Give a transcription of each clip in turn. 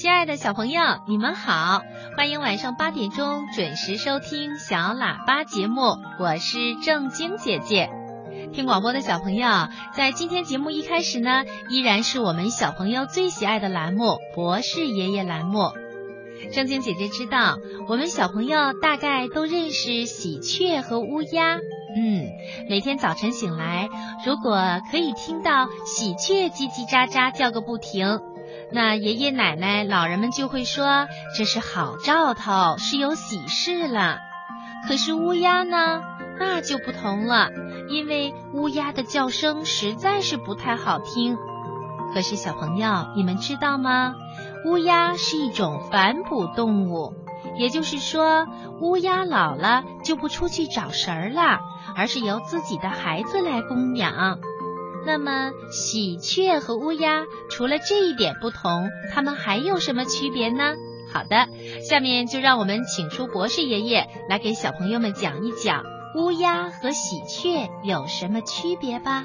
亲爱的小朋友，你们好，欢迎晚上八点钟准时收听小喇叭节目，我是正晶姐姐。听广播的小朋友，在今天节目一开始呢，依然是我们小朋友最喜爱的栏目——博士爷爷栏目。正晶姐姐知道，我们小朋友大概都认识喜鹊和乌鸦。嗯，每天早晨醒来，如果可以听到喜鹊叽叽喳喳叫个不停。那爷爷奶奶、老人们就会说这是好兆头，是有喜事了。可是乌鸦呢，那就不同了，因为乌鸦的叫声实在是不太好听。可是小朋友，你们知道吗？乌鸦是一种反哺动物，也就是说，乌鸦老了就不出去找食儿了，而是由自己的孩子来供养。那么，喜鹊和乌鸦除了这一点不同，它们还有什么区别呢？好的，下面就让我们请出博士爷爷来给小朋友们讲一讲乌鸦和喜鹊有什么区别吧。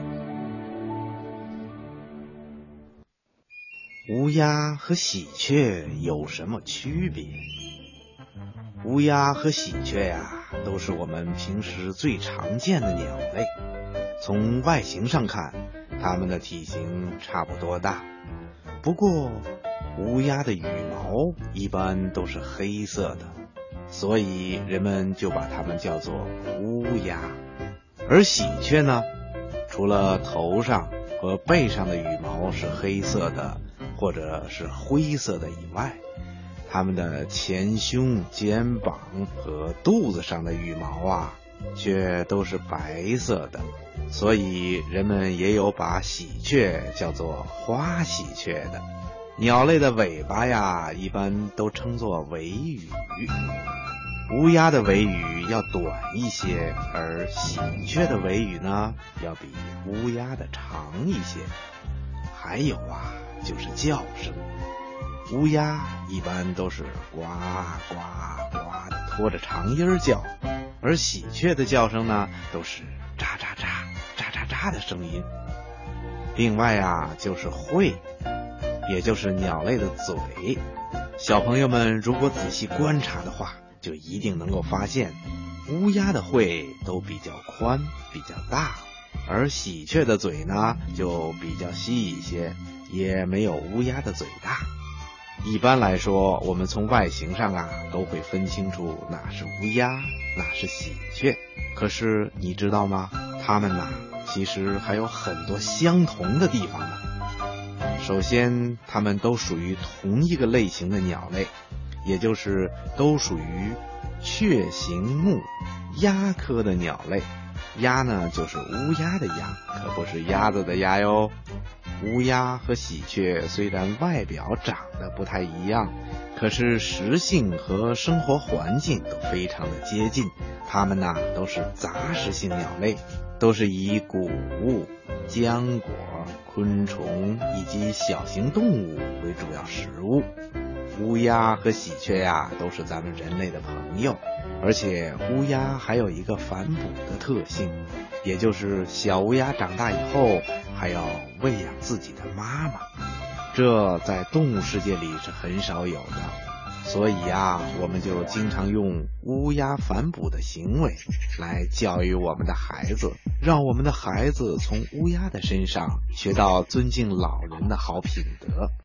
乌鸦和喜鹊有什么区别？乌鸦和喜鹊呀，都是我们平时最常见的鸟类。从外形上看，它们的体型差不多大。不过，乌鸦的羽毛一般都是黑色的，所以人们就把它们叫做乌鸦。而喜鹊呢，除了头上和背上的羽毛是黑色的。或者是灰色的以外，它们的前胸、肩膀和肚子上的羽毛啊，却都是白色的。所以人们也有把喜鹊叫做花喜鹊的。鸟类的尾巴呀，一般都称作尾羽。乌鸦的尾羽要短一些，而喜鹊的尾羽呢，要比乌鸦的长一些。还有啊。就是叫声，乌鸦一般都是呱呱呱的拖着长音叫，而喜鹊的叫声呢都是喳喳喳喳喳喳的声音。另外啊，就是喙，也就是鸟类的嘴。小朋友们如果仔细观察的话，就一定能够发现，乌鸦的喙都比较宽、比较大，而喜鹊的嘴呢就比较细一些。也没有乌鸦的嘴大。一般来说，我们从外形上啊，都会分清楚哪是乌鸦，哪是喜鹊。可是你知道吗？它们呐，其实还有很多相同的地方呢。首先，它们都属于同一个类型的鸟类，也就是都属于雀形目鸦科的鸟类。鸦呢，就是乌鸦的鸦，可不是鸭子的鸭哟。乌鸦和喜鹊虽然外表长得不太一样，可是食性和生活环境都非常的接近。它们呐都是杂食性鸟类，都是以谷物、浆果、昆虫以及小型动物为主要食物。乌鸦和喜鹊呀都是咱们人类的朋友，而且乌鸦还有一个反哺的特性，也就是小乌鸦长大以后。还要喂养自己的妈妈，这在动物世界里是很少有的，所以呀，我们就经常用乌鸦反哺的行为来教育我们的孩子，让我们的孩子从乌鸦的身上学到尊敬老人的好品德。